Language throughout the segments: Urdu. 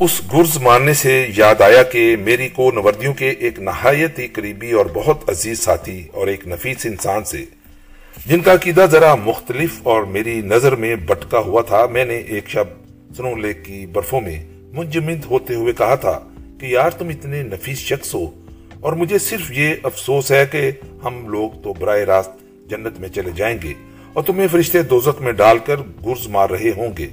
اس گرز مارنے سے یاد آیا کہ میری کو نوردیوں کے ایک نہایت ہی قریبی اور بہت عزیز ساتھی اور ایک نفیس انسان سے، جن کا عقیدہ ذرا مختلف اور میری نظر میں بٹکا ہوا تھا، میں نے ایک شب سنو لیک کی برفوں میں منجمد ہوتے ہوئے کہا تھا کہ یار تم اتنے نفیس شخص ہو اور مجھے صرف یہ افسوس ہے کہ ہم لوگ تو براہ راست جنت میں چلے جائیں گے اور تمہیں فرشتے دوزت میں ڈال کر گرز مار رہے ہوں گے۔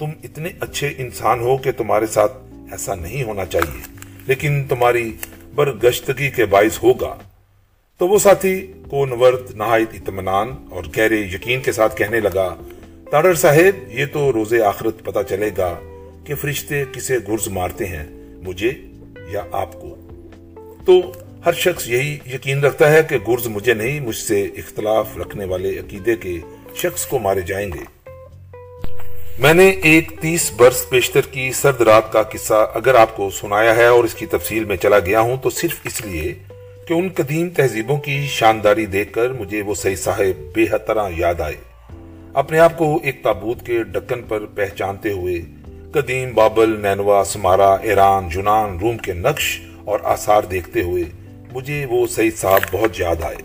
تم اتنے اچھے انسان ہو کہ تمہارے ساتھ ایسا نہیں ہونا چاہیے۔ لیکن تمہاری برگشتگی کے باعث ہوگا۔ تو وہ ساتھی کو نورد نہایت اطمینان اور گہرے یقین کے ساتھ کہنے لگا تاڑر صاحب، یہ تو روز آخرت پتا چلے گا کہ فرشتے کسے گرز مارتے ہیں، مجھے یا آپ کو۔ تو ہر شخص یہی یقین رکھتا ہے کہ گرز مجھے نہیں، مجھ سے اختلاف رکھنے والے عقیدے کے شخص کو مارے جائیں گے۔ میں نے ایک تیس برس پیشتر کی سرد رات کا قصہ اگر آپ کو سنایا ہے اور اس کی تفصیل میں چلا گیا ہوں، تو صرف اس لیے کہ ان قدیم تہذیبوں کی شانداری دیکھ کر مجھے وہ صحیح صاحب بے حد طرح یاد آئے۔ اپنے آپ کو ایک تابوت کے ڈکن پر پہچانتے ہوئے، قدیم بابل، نینوا، سمارا، ایران، یونان، روم کے نقش اور آثار دیکھتے ہوئے مجھے وہ سعید صاحب بہت یاد آئے۔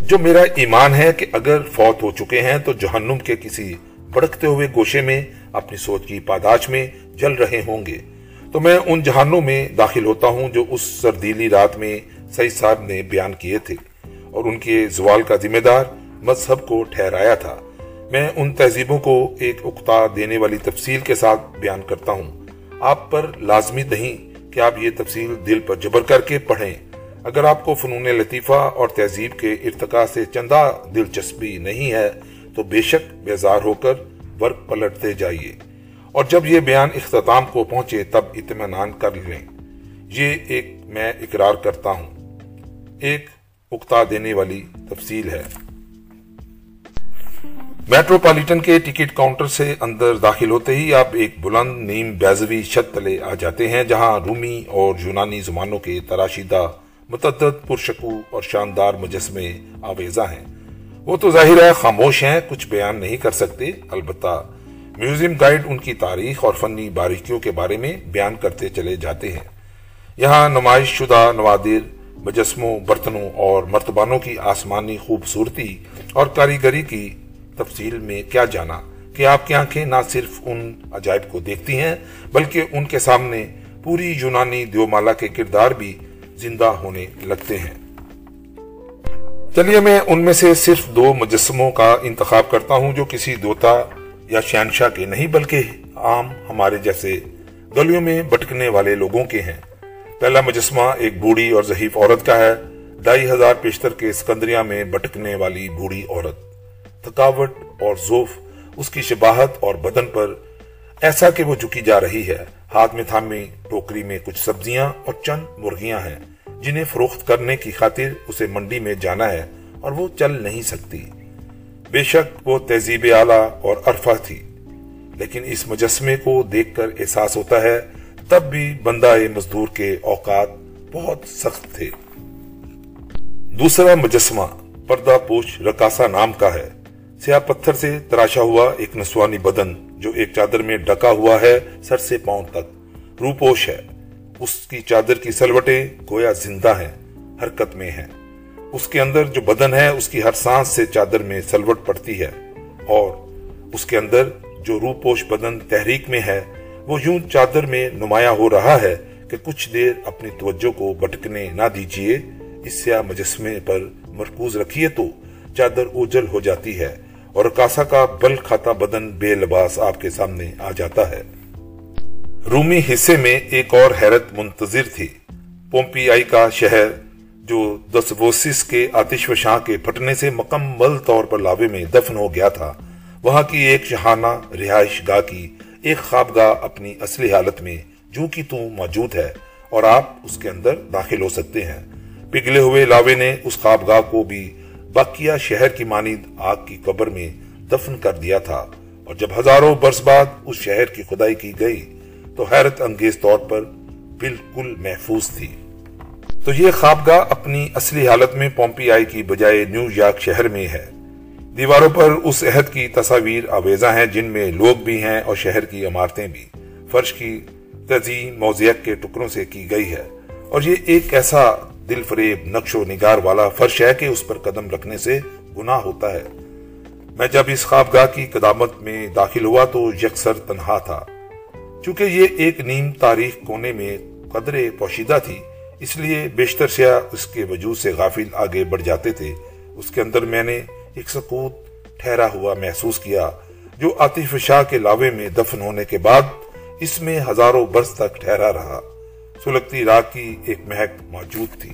جو میرا ایمان ہے کہ اگر فوت ہو چکے ہیں، تو جہنم کے کسی بڑکتے ہوئے گوشے میں، اپنی سوچ کی پاداش میں جل رہے ہوں گے۔ تو میں ان جہانوں میں داخل ہوتا ہوں جو اس سردیلی رات میں سعید صاحب نے بیان کیے تھے۔ اور ان کے زوال کا ذمہ دار مذہب کو ٹھہرایا تھا۔ میں ان تہذیبوں کو ایک اکتا دینے والی تفصیل کے ساتھ بیان کرتا ہوں۔ آپ پر لازمی نہیں کہ آپ یہ تفصیل دل پر جبر کر کے پڑھیں۔ اگر آپ کو فنون لطیفہ اور تہذیب کے ارتقاء سے چندہ دلچسپی نہیں ہے تو بے شک بیزار ہو کر ورک پلٹتے جائیے۔ اور جب یہ بیان اختتام کو پہنچے تب اطمینان کر لیں۔ یہ ایک میں اقرار کرتا ہوں۔ ایک اکتا دینے والی تفصیل ہے۔ میٹروپالیٹن کے ٹکٹ کاؤنٹر سے اندر داخل ہوتے ہی آپ ایک بلند نیم بیزوی چھت تلے آ جاتے ہیں جہاں رومی اور یونانی زمانوں کے تراشیدہ متعدد پرشکو اور شاندار مجسمے آویزہ ہیں۔ وہ تو ظاہر ہے خاموش ہیں، کچھ بیان نہیں کر سکتے۔ البتہ میوزیم گائیڈ ان کی تاریخ اور فنی باریکیوں کے بارے میں بیان کرتے چلے جاتے ہیں۔ یہاں نمائش شدہ نوادر، مجسموں، برتنوں اور مرتبانوں کی آسمانی خوبصورتی اور کاریگری کی تفصیل میں کیا جانا، کہ آپ کی آنکھیں نہ صرف ان عجائب کو دیکھتی ہیں، بلکہ ان کے سامنے پوری یونانی دیومالا کے کردار بھی زندہ ہونے لگتے ہیں۔ چلیے، میں ان میں سے صرف دو مجسموں کا انتخاب کرتا ہوں جو کسی دوتا یا شہنشاہ کے نہیں، بلکہ عام ہمارے جیسے گلیوں میں بٹکنے والے لوگوں کے ہیں۔ پہلا مجسمہ ایک بوڑھی اور ضعیف عورت کا ہے۔ ڈھائی ہزار پیشتر کے سکندریہ میں بٹکنے والی بوڑھی عورت۔ تھکاوٹ اور زوف، اس کی شباہت اور بدن پر ایسا کہ وہ جھکی جا رہی ہے۔ ہاتھ میں تھامی ٹوکری میں کچھ سبزیاں اور چند مرغیاں ہیں۔ جنہیں فروخت کرنے کی خاطر اسے منڈی میں جانا ہے اور وہ چل نہیں سکتی۔ بے شک وہ تہذیب اعلیٰ اور عرفہ تھی، لیکن اس مجسمے کو دیکھ کر احساس ہوتا ہے تب بھی بندہ مزدور کے اوقات بہت سخت تھے۔ دوسرا مجسمہ پردہ پوش رکاسا نام کا ہے۔ سیاہ پتھر سے تراشا ہوا ایک نسوانی بدن جو ایک چادر میں ڈکا ہوا ہے سر سے پاؤں تک۔ روپوش ہے۔ اس کی چادر کی سلوٹیں گویا زندہ ہیں، حرکت میں ہیں۔ اس کے اندر جو بدن ہے، اس کی ہر سانس سے چادر میں سلوٹ پڑتی ہے۔ اور اس کے اندر جو روپوش بدن تحریک میں ہے، وہ یوں چادر میں نمایاں ہو رہا ہے کہ کچھ دیر اپنی توجہ کو بٹکنے نہ دیجیے اس سیاہ مجسمے پر مرکوز رکھیے تو چادر اوجل ہو جاتی ہے اور کاسا کا بل کھاتا بدن بے لباس آپ کے سامنے آ جاتا ہے۔ رومی حصے میں ایک اور حیرت منتظر تھی۔ پومپی آئی کا شہر، جو دسوسس کے آتش و شاہ کے پھٹنے سے مکمل طور پر لاوے میں دفن ہو گیا تھا، وہاں کی ایک شہانہ رہائش گاہ کی ایک خوابگاہ اپنی اصلی حالت میں جو کی تو موجود ہے اور آپ اس کے اندر داخل ہو سکتے ہیں۔ پگھلے ہوئے لاوے نے اس خوابگاہ کو بھی باقیہ شہر کی مانند آگ کی قبر میں دفن کر دیا تھا اور جب ہزاروں برس بعد اس شہر کی خدائی کی گئی تو حیرت انگیز طور پر بالکل محفوظ تھی۔ تو یہ خوابگاہ اپنی اصلی حالت میں پومپی آئی کی بجائے نیو یارک شہر میں ہے۔ دیواروں پر اس عہد کی تصاویر آویزہ ہیں جن میں لوگ بھی ہیں اور شہر کی عمارتیں بھی۔ فرش کی تزئین موزیک کے ٹکڑوں سے کی گئی ہے۔ اور یہ ایک ایسا دل فریب، نقش و نگار والا فرش ہے کہ اس پر قدم رکھنے سے گناہ ہوتا ہے۔ میں جب اس خوابگاہ کی قدامت میں داخل ہوا تو یکسر تنہا تھا۔ چونکہ یہ ایک نیم تاریخ کونے میں قدر پوشیدہ تھی، اس لیے بیشتر سیاہ اس کے وجود سے غافل آگے بڑھ جاتے تھے۔ اس کے اندر میں نے ایک سکوت ٹھہرا ہوا محسوس کیا، جو عاطف شاہ کے لاوے میں دفن ہونے کے بعد اس میں ہزاروں برس تک ٹھہرا رہا۔ سلگتی راگ کی ایک مہک موجود تھی۔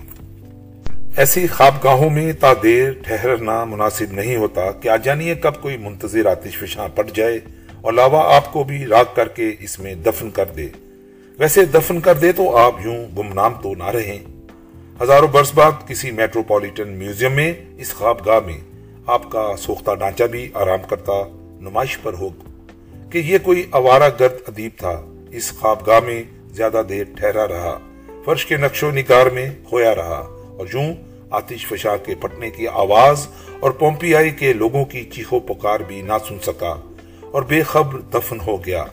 ایسی خوابگاہوں میں تا دیر ٹھہرنا مناسب نہیں ہوتا۔ کہ آ جانیے کب کوئی منتظر آتش فشاں پٹ جائے؟ اور لاوا آپ کو بھی راگ کر کے اس میں دفن کر دے۔ ویسے دفن کر دے تو آپ یوں گمنام تو نہ رہیں۔ ہزاروں برس بعد کسی میٹروپولیٹن میوزیم میں، اس خوابگاہ میں، آپ کا سوختہ ڈانچہ بھی آرام کرتا نمائش پر ہو۔ کہ یہ کوئی اوارہ گرد ادیب تھا، اس خوابگاہ میں زیادہ دیر ٹھہرا رہا۔ فرش کے نقش و نگار میں کھویا رہا۔ اور یوں آتش فشا کے پٹنے کی آواز اور پومپی آئی کے لوگوں کی چیخو پکار بھی نہ سن سکا۔ اور بے خبر دفن ہو گیا۔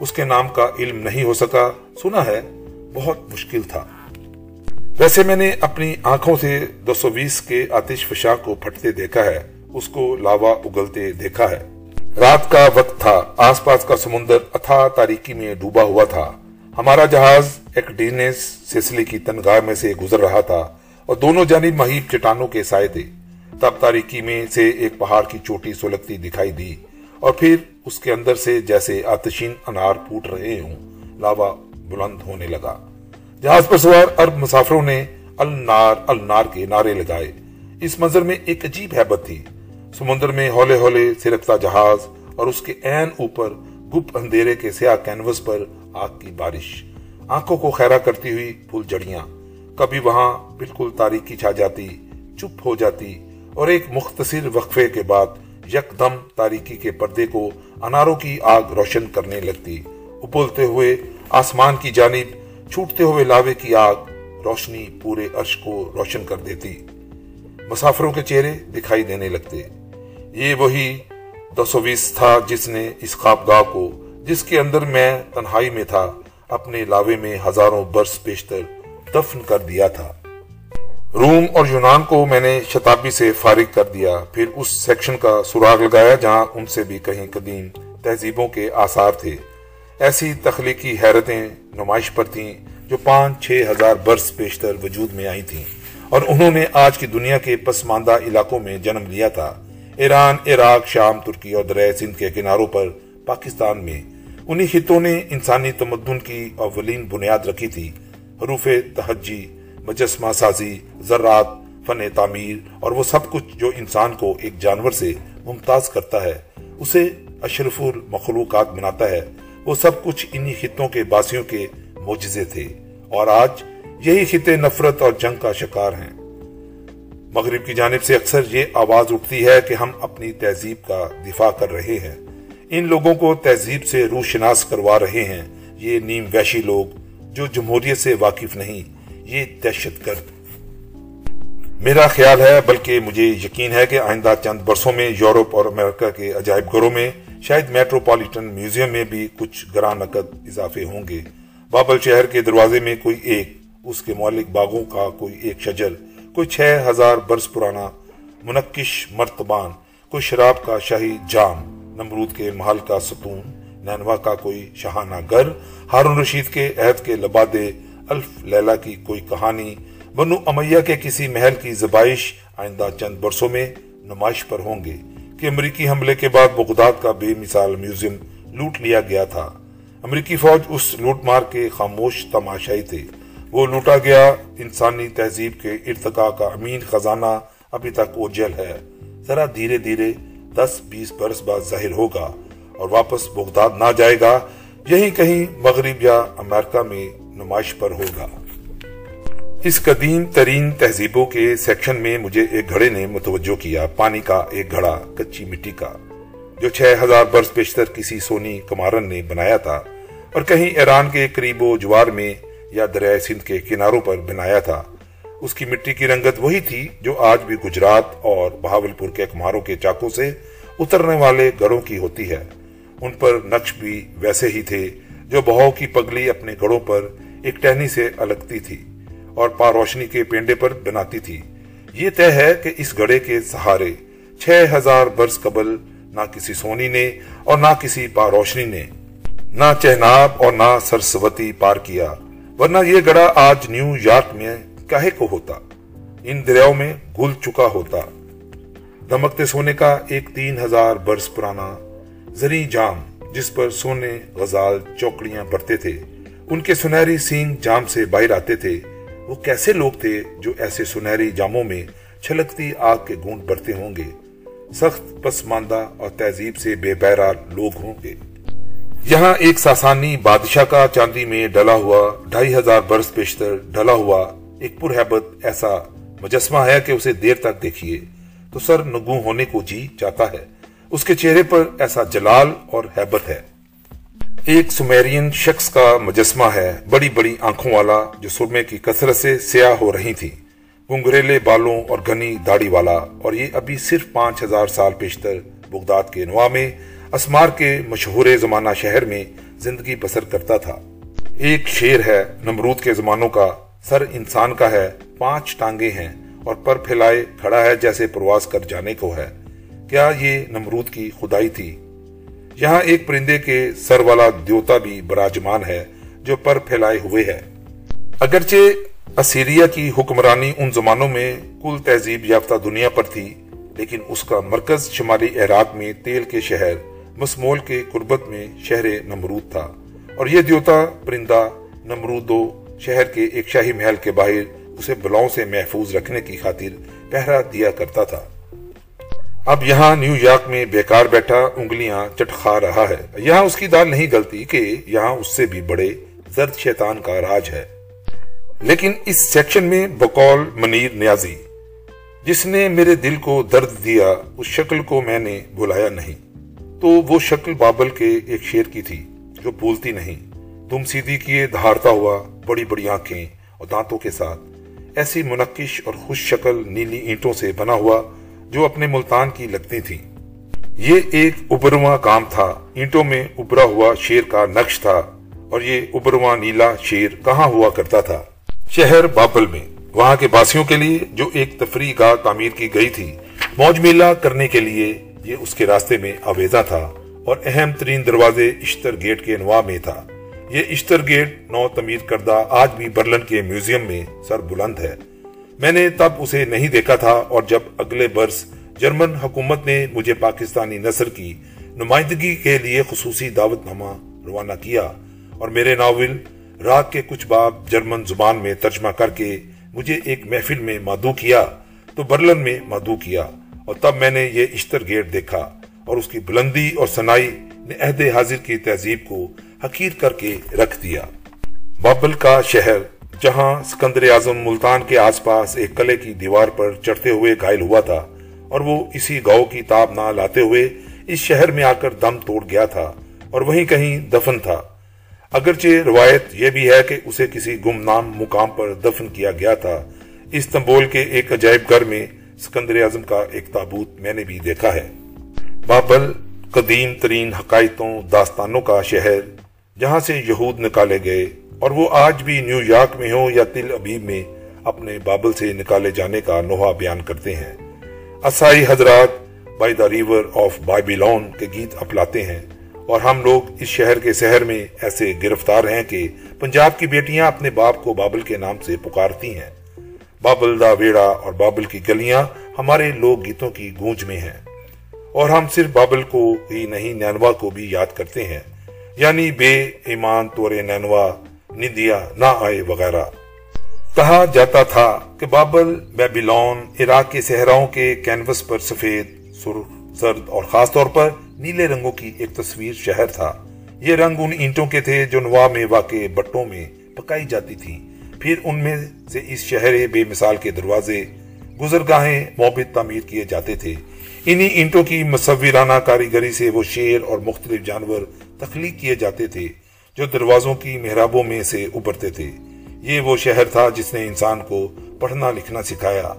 اس کے نام کا علم نہیں ہو سکا۔ سنا ہے، بہت مشکل تھا۔ ویسے میں نے اپنی آنکھوں سے دو سو بیس کے آتش فشاں کو پھٹتے دیکھا ہے۔ اس کو لاوا اگلتے دیکھا ہے۔ رات کا وقت تھا۔ آس پاس کا سمندر اتھا تاریکی میں ڈوبا ہوا تھا۔ ہمارا جہاز ایک ڈینیس سیسلی کی تنگاہ میں سے گزر رہا تھا اور دونوں جانب مہیب چٹانوں کے سائے تھے۔ تب تاریکی میں سے ایک پہاڑ کی چوٹی سلگتی دکھائی دی اور پھر اس کے اندر سے جیسے آتشین انار پوٹ رہے ہوں، لاوا بلند ہونے لگا۔ جہاز پر سوار ارب مسافروں نے النار النار کے نعرے لگائے۔ اس منظر میں ایک عجیب حیبت تھی۔ سمندر میں ہولے ہولے سرکتا جہاز اور اس کے عین اوپر گپ اندھیرے کے سیاہ کینوس پر آگ کی بارش۔ آنکھوں کو خیرہ کرتی ہوئی پھول جڑیاں۔ کبھی وہاں بالکل تاریخی چھا جاتی، چپ ہو جاتی اور ایک مختصر وقفے کے بعد یکدم تاریکی کے پردے کو اناروں کی آگ روشن کرنے لگتی۔ اپلتے ہوئے آسمان کی جانب، چھوٹتے ہوئے لاوے کی آگ روشنی پورے عرش کو روشن کر دیتی۔ مسافروں کے چہرے دکھائی دینے لگتے۔ یہ وہی دو بیس تھا جس نے اس خوابگاہ کو، جس کے اندر میں تنہائی میں تھا، اپنے لاوے میں ہزاروں برس پیشتر دفن کر دیا تھا۔ روم اور یونان کو میں نے شتابی سے فارغ کر دیا، پھر اس سیکشن کا سراغ لگایا جہاں ان سے بھی کہیں قدیم تہذیبوں کے آثار تھے۔ ایسی تخلیقی حیرتیں نمائش پر تھیں جو پانچ، چھ ہزار برس پیشتر وجود میں آئی تھیں۔ اور انہوں نے آج کی دنیا کے پسماندہ علاقوں میں جنم لیا تھا۔ ایران، عراق، شام، ترکی اور دریا سندھ کے کناروں پر پاکستان میں انہی خطوں نے انسانی تمدن کی اولین بنیاد رکھی تھی، حروف تہجی۔ مجسمہ سازی، ذرات، فن تعمیر اور وہ سب کچھ جو انسان کو ایک جانور سے ممتاز کرتا ہے، اسے اشرف المخلوقات بناتا ہے۔ وہ سب کچھ انہی خطوں کے باسیوں کے موجزے تھے۔ اور آج یہی خطے نفرت اور جنگ کا شکار ہیں۔ مغرب کی جانب سے اکثر یہ آواز اٹھتی ہے کہ ہم اپنی تہذیب کا دفاع کر رہے ہیں۔ ان لوگوں کو تہذیب سے روح شناس کروا رہے ہیں۔ یہ نیم ویشی لوگ جو جمہوریت سے واقف نہیں یہ دہشت گرد۔ میرا خیال ہے، بلکہ مجھے یقین ہے کہ آئندہ چند برسوں میں یورپ اور امریکہ کے عجائب گھروں میں شاید میٹروپولیٹن میوزیم میں بھی کچھ گران نقد اضافے ہوں گے۔ بابل شہر کے دروازے میں کوئی ایک، اس کے مولک باغوں کا کوئی ایک شجر، کوئی چھ ہزار برس پرانا منقش مرتبان، کوئی شراب کا شاہی جام، نمرود کے محل کا ستون، نینوا کا کوئی شہانہ گر ہارون رشید کے عہد کے لبادے الف لیلہ کی کوئی کہانی، بنو امیہ کے کسی محل کی زبائش آئندہ چند برسوں میں نمائش پر ہوں گے کہ امریکی حملے کے بعد بغداد کا بے مثال میوزیم لوٹ لیا گیا تھا۔ امریکی فوج اس لوٹ مار کے خاموش تماشائی تھے۔ وہ لوٹا گیا۔ انسانی تہذیب کے ارتقاء کا امین خزانہ ابھی تک اوجل ہے۔ ذرا دھیرے دھیرے دس بیس برس بعد ظاہر ہوگا اور واپس بغداد نہ جائے گا۔ یہی کہیں مغرب یا امریکہ میں نمائش پر ہوگا۔ اس قدیم ترین تہذیبوں کے سیکشن میں مجھے ایک گھڑے نے متوجہ کیا۔ پانی کا ایک گھڑا، کچی مٹی کا، جو چھ ہزار برس پیشتر کسی سونی کمارن نے بنایا تھا اور کہیں ایران کے قریب و جوار میں یا دریائے سندھ کے کناروں پر بنایا تھا۔ اس کی مٹی کی رنگت وہی تھی جو آج بھی گجرات اور بہاول پور کے کماروں کے چاکوں سے اترنے والے گھروں کی ہوتی ہے۔ ان پر نقش بھی ویسے ہی تھے جو بہو کی پگلی اپنے گڑوں پر ایک ٹہنی سے الگتی تھی اور پاروشنی کے پینڈے پر بناتی تھی۔ یہ طے ہے کہ اس گڑے کے سہارے چھ ہزار برس قبل نہ کسی سونی نے اور نہ کسی پاروشنی نے، نہ چہناب اور نہ سرسوتی پار کیا، ورنہ یہ گڑا آج نیو یارک میں کہے کو ہوتا، ان دریاؤں میں گل چکا ہوتا۔ دمکتے سونے کا ایک تین ہزار برس پرانا زری جام جس پر سونے غزال چوکڑیاں بڑھتے تھے۔ ان کے سنہری سینگ جام سے باہر آتے تھے۔ وہ کیسے لوگ تھے جو ایسے سنہری جاموں میں چھلکتی آگ کے گونٹ بڑھتے ہوں گے؟ سخت پسماندہ اور تہذیب سے بے بیرار لوگ ہوں گے۔ یہاں ایک ساسانی بادشاہ کا چاندی میں ڈلا ہوا، ڈھائی ہزار برس پیشتر ڈلا ہوا ایک پرہیبت ایسا مجسمہ ہے کہ اسے دیر تک دیکھیے تو سر نگو ہونے کو جی چاہتا ہے۔ اس کے چہرے پر ایسا جلال اور حیبت ہے۔ ایک سمیرین شخص کا مجسمہ ہے، بڑی بڑی آنکھوں والا جو سرمے کی کثرت سے سیاہ ہو رہی تھی۔ گنگریلے بالوں اور گھنی داڑی والا۔ اور یہ ابھی صرف پانچ ہزار سال پیشتر بغداد کے نوا میں اسمار کے مشہور زمانہ شہر میں زندگی بسر کرتا تھا۔ ایک شیر ہے، نمرود کے زمانوں کا۔ سر انسان کا ہے، پانچ ٹانگیں ہیں۔ اور پر پھیلائے کھڑا ہے جیسے پرواز کر جانے کو ہے۔ کیا یہ نمرود کی خدائی تھی؟ یہاں ایک پرندے کے سر والا دیوتا بھی براجمان ہے جو پر پھیلائے ہوئے ہے۔ اگرچہ اسیریا کی حکمرانی ان زمانوں میں کل تہذیب یافتہ دنیا پر تھی، لیکن اس کا مرکز شمالی عراق میں تیل کے شہر مسمول کے قربت میں شہر نمرود تھا۔ اور یہ دیوتا پرندہ نمرودو شہر کے ایک شاہی محل کے باہر اسے بلاؤں سے محفوظ رکھنے کی خاطر پہرا دیا کرتا تھا۔ اب یہاں نیو یارک میں بیکار بیٹھا انگلیاں چٹخا رہا ہے۔ یہاں اس کی دال نہیں گلتی کہ یہاں اس سے بھی بڑے زرد شیطان کا راج ہے۔ لیکن اس سیکشن میں بقول منیر نیازی، جس نے میرے دل کو درد دیا، اس شکل کو میں نے بلایا نہیں۔ تو وہ شکل بابل کے ایک شیر کی تھی جو بولتی نہیں۔ تم سیدھی کیے دھارتا ہوا بڑی بڑی آنکھیں اور دانتوں کے ساتھ۔ ایسی منقش اور خوش شکل نیلی اینٹوں سے بنا ہوا جو اپنے ملتان کی لگتی تھی یہ ایک ابرواں کام تھا۔ اینٹوں میں ابرا ہوا شیر کا نقش تھا اور یہ ابرواں نیلا شیر کہاں ہوا کرتا تھا؟ شہر بابل میں۔ وہاں کے باسیوں کے لیے جو ایک تفریح گاہ تعمیر کی گئی تھی، موج میلہ کرنے کے لیے یہ اس کے راستے میں آویزہ تھا اور اہم ترین دروازے اشتر گیٹ کے انواع میں تھا۔ یہ اشتر گیٹ نو تعمیر کردہ آج بھی برلن کے میوزیم میں سر بلند ہے۔ میں نے تب اسے نہیں دیکھا تھا اور جب اگلے برس جرمن حکومت نے مجھے پاکستانی نثر کی نمائندگی کے لیے خصوصی دعوت نامہ روانہ کیا اور میرے ناول راگ کے کچھ باب جرمن زبان میں ترجمہ کر کے مجھے ایک محفل میں مادو کیا، تو برلن میں مادو کیا اور تب میں نے یہ اشتر گیٹ دیکھا اور اس کی بلندی اور سنائی نے عہد حاضر کی تہذیب کو حقیر کر کے رکھ دیا۔ بابل کا شہر جہاں سکندر اعظم ملتان کے آس پاس ایک کلے کی دیوار پر چڑھتے ہوئے گائل ہوا تھا اور وہ اسی گاؤں کی تاب نہ لاتے ہوئے اس شہر میں آ کر دم توڑ گیا تھا اور وہیں کہیں دفن تھا۔ اگرچہ روایت یہ بھی ہے کہ اسے کسی گمنام مقام پر دفن کیا گیا تھا۔ استنبول کے ایک عجائب گھر میں سکندر اعظم کا ایک تابوت میں نے بھی دیکھا ہے۔ بابل قدیم ترین حقائتوں داستانوں کا شہر جہاں سے یہود نکالے گئے۔ اور وہ آج بھی نیو یارک میں ہو یا تل ابیب میں اپنے بابل سے نکالے جانے کا نوحہ بیان کرتے ہیں۔ اسائی حضرات by the river of Babylon کے گیت اپلاتے ہیں اور ہم لوگ اس شہر کے شہر میں ایسے گرفتار ہیں کہ پنجاب کی بیٹیاں اپنے باپ کو بابل کے نام سے پکارتی ہیں۔ بابل دا ویڑا اور بابل کی گلیاں ہمارے لوگ گیتوں کی گونج میں ہیں۔ اور ہم صرف بابل کو ہی نہیں، نینوا کو بھی یاد کرتے ہیں۔ یعنی بے ایمان تور نینوا ندیا نہ آئے وغیرہ۔ کہا جاتا تھا کہ بابل، بیبیلون عراق کے صحراؤں کے کینوس پر سفید، سرخ زرد اور خاص طور پر نیلے رنگوں کی ایک تصویر شہر تھا۔ یہ رنگ ان اینٹوں کے تھے جو نوا میں واقع بٹوں میں پکائی جاتی تھی پھر ان میں سے اس شہر بے مثال کے دروازے، گزرگاہیں موبت تعمیر کیے جاتے تھے۔ انہی اینٹوں کی مصورانہ کاریگری سے وہ شیر اور مختلف جانور تخلیق کیے جاتے تھے۔ جو دروازوں کی محرابوں میں سے ابھرتے تھے۔ یہ وہ شہر تھا جس نے انسان کو پڑھنا لکھنا سکھایا۔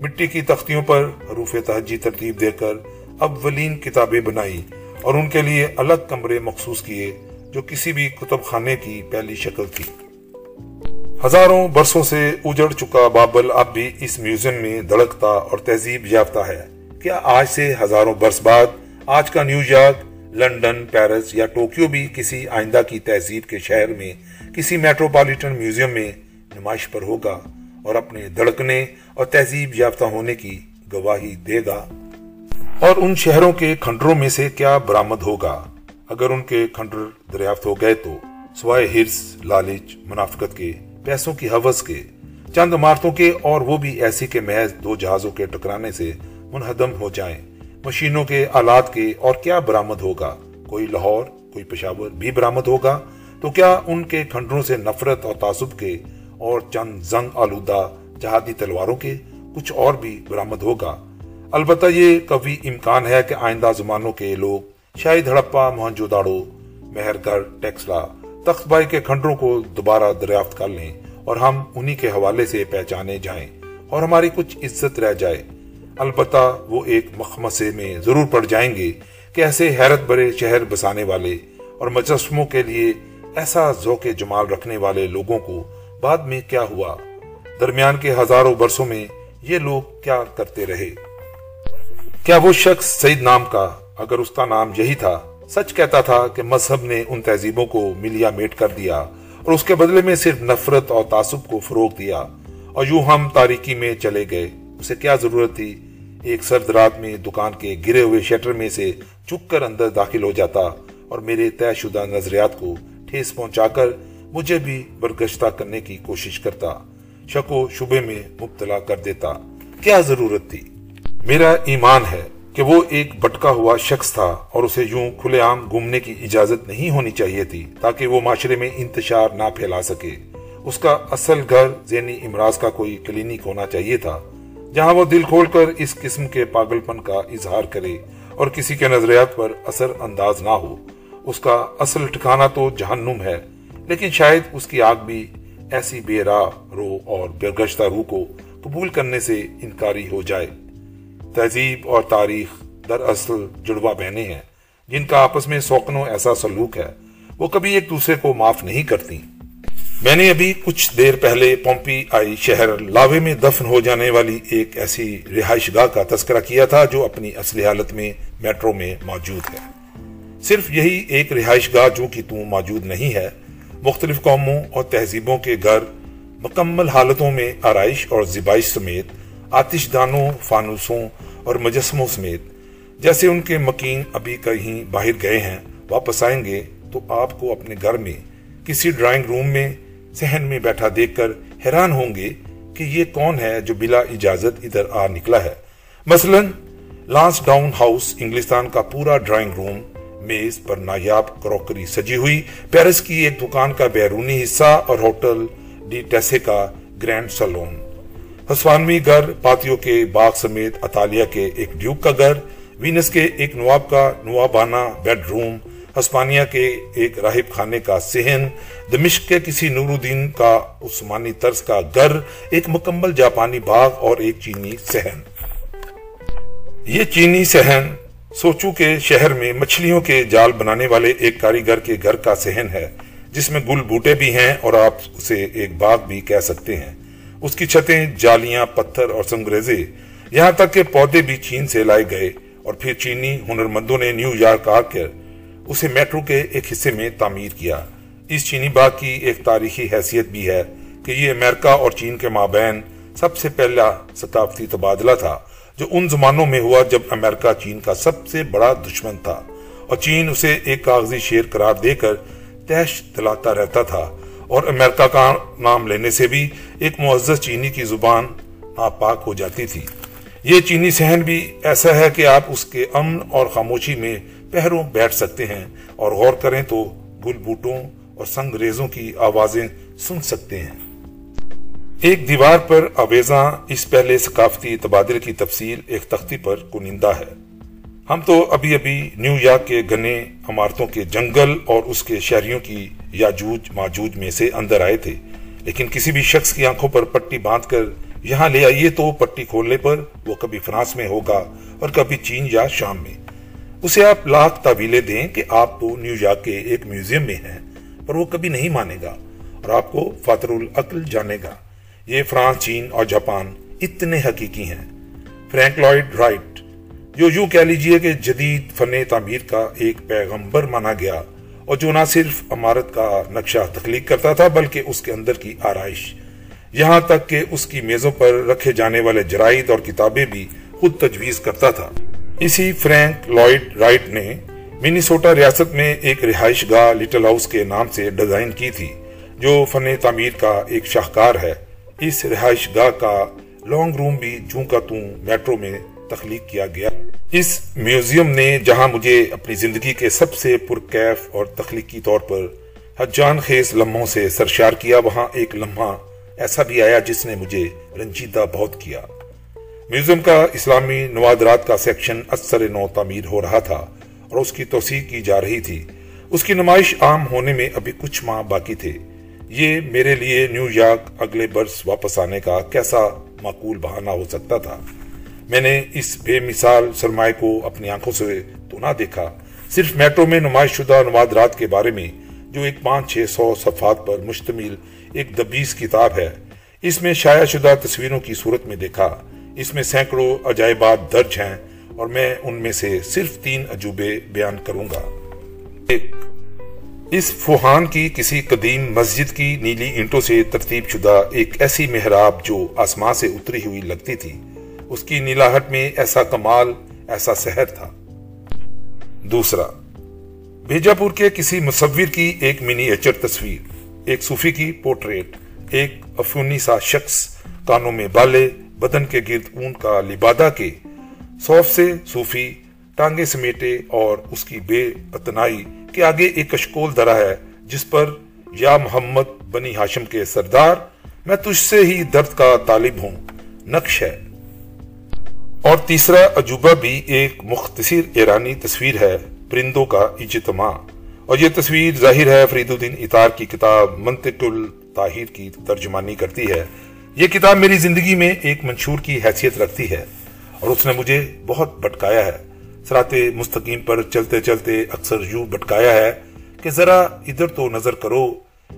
مٹی کی تختیوں پر حروف تہجی ترتیب دے کر اولین کتابیں بنائی اور ان کے لیے الگ کمرے مخصوص کیے، جو کسی بھی کتب خانے کی پہلی شکل تھی۔ ہزاروں برسوں سے اجڑ چکا بابل اب بھی اس میوزیم میں دڑکتا اور تہذیب یافتہ ہے۔ کیا آج سے ہزاروں برس بعد آج کا نیو یارک لنڈن، پیرس یا ٹوکیو بھی کسی آئندہ کی تہذیب کے شہر میں، کسی میٹروپولیٹن میوزیم میں نمائش پر ہوگا اور اپنے دڑکنے اور تہذیب یافتہ ہونے کی گواہی دے گا۔ اور ان شہروں کے کھنڈروں میں سے کیا برامد ہوگا؟ اگر ان کے کھنڈر دریافت ہو گئے تو سوائے ہرس، لالچ، منافقت کے، پیسوں کی حوث کے، چند عمارتوں کے اور وہ بھی ایسی کے محض دو جہازوں کے ٹکرانے سے منہدم ہو جائیں۔ مشینوں کے آلات کے اور کیا برامد ہوگا؟ کوئی لاہور، کوئی پشاور بھی برامد ہوگا؟ تو کیا ان کے کھنڈروں سے نفرت اور تعصب کے اور چند زنگ آلودہ جہادی تلواروں کے کچھ اور بھی برامد ہوگا؟ البتہ یہ کبھی امکان ہے کہ آئندہ زمانوں کے لوگ شاید ہڑپا موہنجو داڑو مہر گڑھ ٹیکسلا تخت بائی کے کھنڈروں کو دوبارہ دریافت کر لیں اور ہم انہی کے حوالے سے پہچانے جائیں اور ہماری کچھ عزت رہ جائے۔ البتہ وہ ایک مخمسے میں ضرور پڑ جائیں گے کہ ایسے حیرت برے شہر بسانے والے اور مجسموں کے لیے ایسا ذوق جمال رکھنے والے لوگوں کو بعد میں کیا ہوا؟ درمیان کے ہزاروں برسوں میں یہ لوگ کیا کرتے رہے؟ کیا وہ شخص سعید نام کا اگر اس کا نام یہی تھا، سچ کہتا تھا کہ مذہب نے ان تہذیبوں کو ملیا میٹ کر دیا اور اس کے بدلے میں صرف نفرت اور تعصب کو فروغ دیا اور یوں ہم تاریکی میں چلے گئے، اسے کیا ضرورت تھی؟ ایک سرد رات میں دکان کے گرے ہوئے شٹر میں سے چک کر اندر داخل ہو جاتا اور میرے طے شدہ نظریات کو ٹھیس پہنچا کر مجھے بھی برگشتہ کرنے کی کوشش کرتا، شک و شبے میں مبتلا کر دیتا۔ کیا ضرورت تھی؟ میرا ایمان ہے کہ وہ ایک بٹکا ہوا شخص تھا اور اسے یوں کھلے عام گھومنے کی اجازت نہیں ہونی چاہیے تھی تاکہ وہ معاشرے میں انتشار نہ پھیلا سکے۔ اس کا اصل گھر ذہنی امراض کا کوئی کلینک ہونا چاہیے تھا۔ جہاں وہ دل کھول کر اس قسم کے پاگل پن کا اظہار کرے اور کسی کے نظریات پر اثر انداز نہ ہو، اس کا اصل ٹھکانہ تو جہنم ہے، لیکن شاید اس کی آگ بھی ایسی بے راہ، رو اور برگشتہ روح کو قبول کرنے سے انکاری ہو جائے۔ تہذیب اور تاریخ دراصل جڑوا بہنے ہیں، جن کا آپس میں سوکنوں ایسا سلوک ہے، وہ کبھی ایک دوسرے کو معاف نہیں کرتی میں نے ابھی کچھ دیر پہلے پومپی آئی شہر لاوے میں دفن ہو جانے والی ایک ایسی رہائش گاہ کا تذکرہ کیا تھا جو اپنی اصلی حالت میں میٹرو میں موجود ہے۔ صرف یہی ایک رہائش گاہ جو کہ تم موجود نہیں ہے، مختلف قوموں اور تہذیبوں کے گھر، مکمل حالتوں میں آرائش اور زبائش سمیت آتش دانوں فانوسوں اور مجسموں سمیت۔ جیسے ان کے مکین ابھی کہیں باہر گئے ہیں، واپس آئیں گے تو آپ کو اپنے گھر میں کسی ڈرائنگ روم میں سہن میں بیٹھا دیکھ کر حیران ہوں گے کہ یہ کون ہے جو بلا اجازت ادھر آ نکلا ہے۔ مثلا، لانس ڈاؤن ہاؤس انگلستان کا پورا ڈرائنگ روم میز پر نایاب کروکری سجی ہوئی۔ پیرس کی ایک دکان کا بیرونی حصہ اور ہوٹل ڈی ٹیسے کا گرینڈ سلون ہسوانوی گھر، پاتیوں کے باغ سمیت اطالیہ کے ایک ڈیوک کا گھر۔ وینس کے ایک نواب کا نوابانہ بیڈ روم۔ ہسپانیہ کے ایک راہب خانے کا سہن دمشق کے کسی نور الدین کا عثمانی طرز کا گھر ایک مکمل جاپانی باغ اور ایک چینی سہن یہ چینی سہن سوچو کے شہر میں مچھلیوں کے جال بنانے والے ایک کاریگر کے گھر کا سہن ہے، جس میں گل بوٹے بھی ہیں اور آپ اسے ایک باغ بھی کہہ سکتے ہیں۔ اس کی چھتیں جالیاں، پتھر اور سنگریزے، یہاں تک کہ پودے بھی چین سے لائے گئے اور پھر چینی ہنرمندوں نے نیو یارک آ کر اسے میٹرو کے ایک حصے میں تعمیر کیا۔ اس چینی باغ کی ایک تاریخی حیثیت بھی ہے کہ یہ امریکہ اور چین کے مابین سب سے پہلا ثقافتی تبادلہ تھا، جو ان زمانوں میں ہوا جب امریکہ چین کا سب سے بڑا دشمن تھا۔ اور چین اسے ایک کاغذی شیر قرار دے کر تحش دلاتا رہتا تھا۔ اور امریکہ کا نام لینے سے بھی ایک معزز چینی کی زبان ناپاک ہو جاتی تھی۔ یہ چینی سہن بھی ایسا ہے کہ آپ اس کے امن اور خاموشی میں پہروں بیٹھ سکتے ہیں اور غور کریں تو گل بوٹوں اور سنگ ریزوں کی آوازیں سن سکتے ہیں۔ ایک دیوار پر آویزاں اس پہلے ثقافتی تبادل کی تفصیل ایک تختی پر کنندہ ہے۔ ہم تو ابھی ابھی نیو یارک کے گنے عمارتوں کے جنگل اور اس کے شہریوں کی یاجوج ماجوج میں سے اندر آئے تھے۔ لیکن کسی بھی شخص کی آنکھوں پر پٹی باندھ کر یہاں لے آئیے تو پٹی کھولنے پر وہ کبھی فرانس میں ہوگا اور کبھی چین یا شام میں۔ اسے آپ لاکھ تعویلیں دیں کہ آپ تو نیو یارک کے ایک میوزیم میں ہیں، پر وہ کبھی نہیں مانے گا اور آپ کو فاتر العقل جانے گا۔ یہ فرانس، چین اور جاپان اتنے حقیقی ہیں۔ فرینک لائڈ رائٹ، جو یوں کہہ لیجیے کہ جدید فن تعمیر کا ایک پیغمبر مانا گیا اور جو نہ صرف عمارت کا نقشہ تخلیق کرتا تھا، بلکہ اس کے اندر کی آرائش، یہاں تک کہ اس کی میزوں پر رکھے جانے والے جرائد اور کتابیں بھی خود تجویز کرتا تھا۔ اسی فرینک لوئڈ رائٹ نے منیسوٹا ریاست میں ایک رہائش گاہ لٹل ہاؤس کے نام سے ڈیزائن کی تھی، جو فن تعمیر کا ایک شاہکار ہے۔ اس رہائش گاہ کا لانگ روم بھی جوں کا توں میٹرو میں تخلیق کیا گیا۔ اس میوزیم نے جہاں مجھے اپنی زندگی کے سب سے پرکیف اور تخلیقی طور پر حجان خیز لمحوں سے سرشار کیا، وہاں ایک لمحہ ایسا بھی آیا جس نے مجھے رنجیدہ بہت کیا۔ میوزیم کا اسلامی نوادرات کا سیکشن اثر نو تعمیر ہو رہا تھا اور اس کی توسیع کی جا رہی تھی۔ اس کی نمائش عام ہونے میں ابھی کچھ ماہ باقی تھے۔ یہ میرے لیے نیو یارک اگلے برس واپس آنے کا کیسا معقول بہانہ ہو سکتا تھا۔ میں نے اس بے مثال سرمائے کو اپنی آنکھوں سے تو نہ دیکھا۔ صرف میٹرو میں نمائش شدہ نوادرات کے بارے میں جو ایک پانچ چھ سو صفحات پر مشتمل ایک دبیس کتاب ہے، اس میں شائع شدہ تصویروں کی صورت میں دیکھا۔ اس میں سینکڑوں عجائبات درج ہیں اور میں ان میں سے صرف تین عجوبے بیان کروں گا۔ ایک، اس فوہان کی کسی قدیم مسجد کی نیلی اینٹوں سے ترتیب شدہ ایک ایسی محراب جو آسمان سے اتری ہوئی لگتی تھی، اس کی نیلاہٹ میں ایسا کمال، ایسا سحر تھا۔ دوسرا بیجاپور کے کسی مصور کی ایک منی ایچر تصویر، ایک صوفی کی پورٹریٹ، ایک افونی سا شخص، کانوں میں بالے بدن کے گرد اون کا لبادہ کے صوف سے صوفی ٹانگے سمیٹے اور اس کی بے اتنائی کے آگے ایک اشکول درا ہے جس پر یا محمد بنی ہاشم کے سردار، میں تجھ سے ہی درد کا طالب ہوں، نقش ہے۔ اور تیسرا عجوبہ بھی ایک مختصر ایرانی تصویر ہے، پرندوں کا اجتماع۔ اور یہ تصویر ظاہر ہے، فرید الدین اتار کی کتاب منطق الطاہر کی ترجمانی کرتی ہے۔ یہ کتاب میری زندگی میں ایک منشور کی حیثیت رکھتی ہے اور اس نے مجھے بہت بٹکایا ہے۔ سرات مستقیم پر چلتے چلتے اکثر یوں بٹکایا ہے کہ ذرا ادھر تو نظر کرو،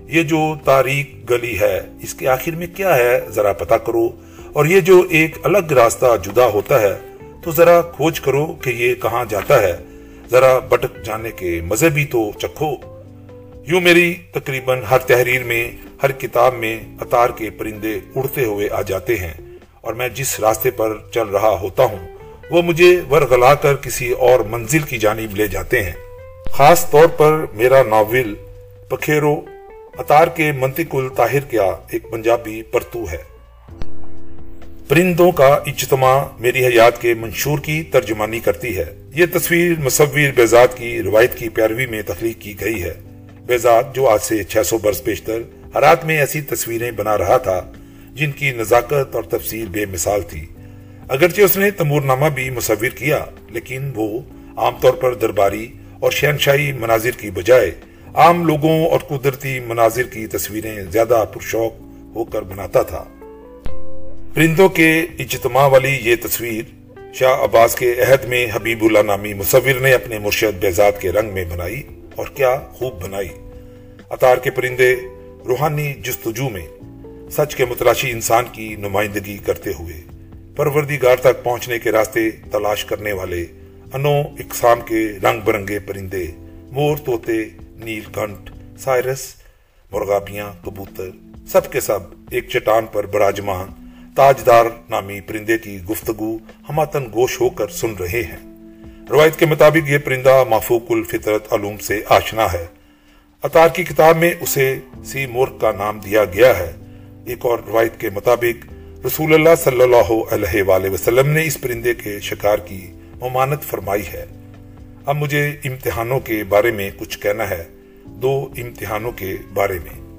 یہ جو تاریخ گلی ہے، اس کے آخر میں کیا ہے؟ ذرا پتا کرو۔ اور یہ جو ایک الگ راستہ جدا ہوتا ہے، تو ذرا کھوج کرو کہ یہ کہاں جاتا ہے۔ ذرا بٹک جانے کے مزے بھی تو چکھو۔ یوں میری تقریباً ہر تحریر میں، ہر کتاب میں اتار کے پرندے اڑتے ہوئے آ جاتے ہیں اور میں جس راستے پر چل رہا ہوتا ہوں، وہ مجھے ورغلا کر کسی اور منزل کی جانب لے جاتے ہیں۔ خاص طور پر میرا ناول پکھیرو اتار کے منطق الطاہر کیا ایک پنجابی پرتو ہے۔ پرندوں کا اجتماع میری حیات کے منشور کی ترجمانی کرتی ہے۔ یہ تصویر مصور بیزاد کی روایت کی پیروی میں تخلیق کی گئی ہے۔ بیزاد جو آج سے چھ سو برس پیشتر حرات میں ایسی تصویریں بنا رہا تھا، جن کی نزاکت اور تفصیل بے مثال تھی۔ اگرچہ اس نے تمور نامہ بھی مصور کیا، لیکن وہ عام طور پر درباری اور شہنشاہی مناظر کی بجائے عام لوگوں اور قدرتی مناظر کی تصویریں زیادہ پرشوق ہو کر بناتا تھا۔ پرندوں کے اجتماع والی یہ تصویر شاہ عباس کے عہد میں حبیب اللہ نامی مصور نے اپنے مرشد بیزاد کے رنگ میں بنائی۔ اور کیا خوب بنائی۔ اتار کے پرندے، روحانی جستجو میں سچ کے متراشی انسان کی نمائندگی کرتے ہوئے پروردگار تک پہنچنے کے راستے تلاش کرنے والے انو اقسام کے رنگ برنگے پرندے، مور توتے نیل کنٹ، سائرس، مرغابیاں، کبوتر، سب کے سب ایک چٹان پر براجمان، تاجدار نامی پرندے کی گفتگو ہماتن گوش ہو کر سن رہے ہیں۔ روایت کے مطابق یہ پرندہ مافوق الفطرت علوم سے آشنا ہے۔ اتار کی کتاب میں اسے سی مورک کا نام دیا گیا ہے۔ ایک اور روایت کے مطابق رسول اللہ صلی اللہ علیہ وآلہ وسلم نے اس پرندے کے شکار کی ممانت فرمائی ہے۔ اب مجھے امتحانوں کے بارے میں کچھ کہنا ہے۔ دو امتحانوں کے بارے میں۔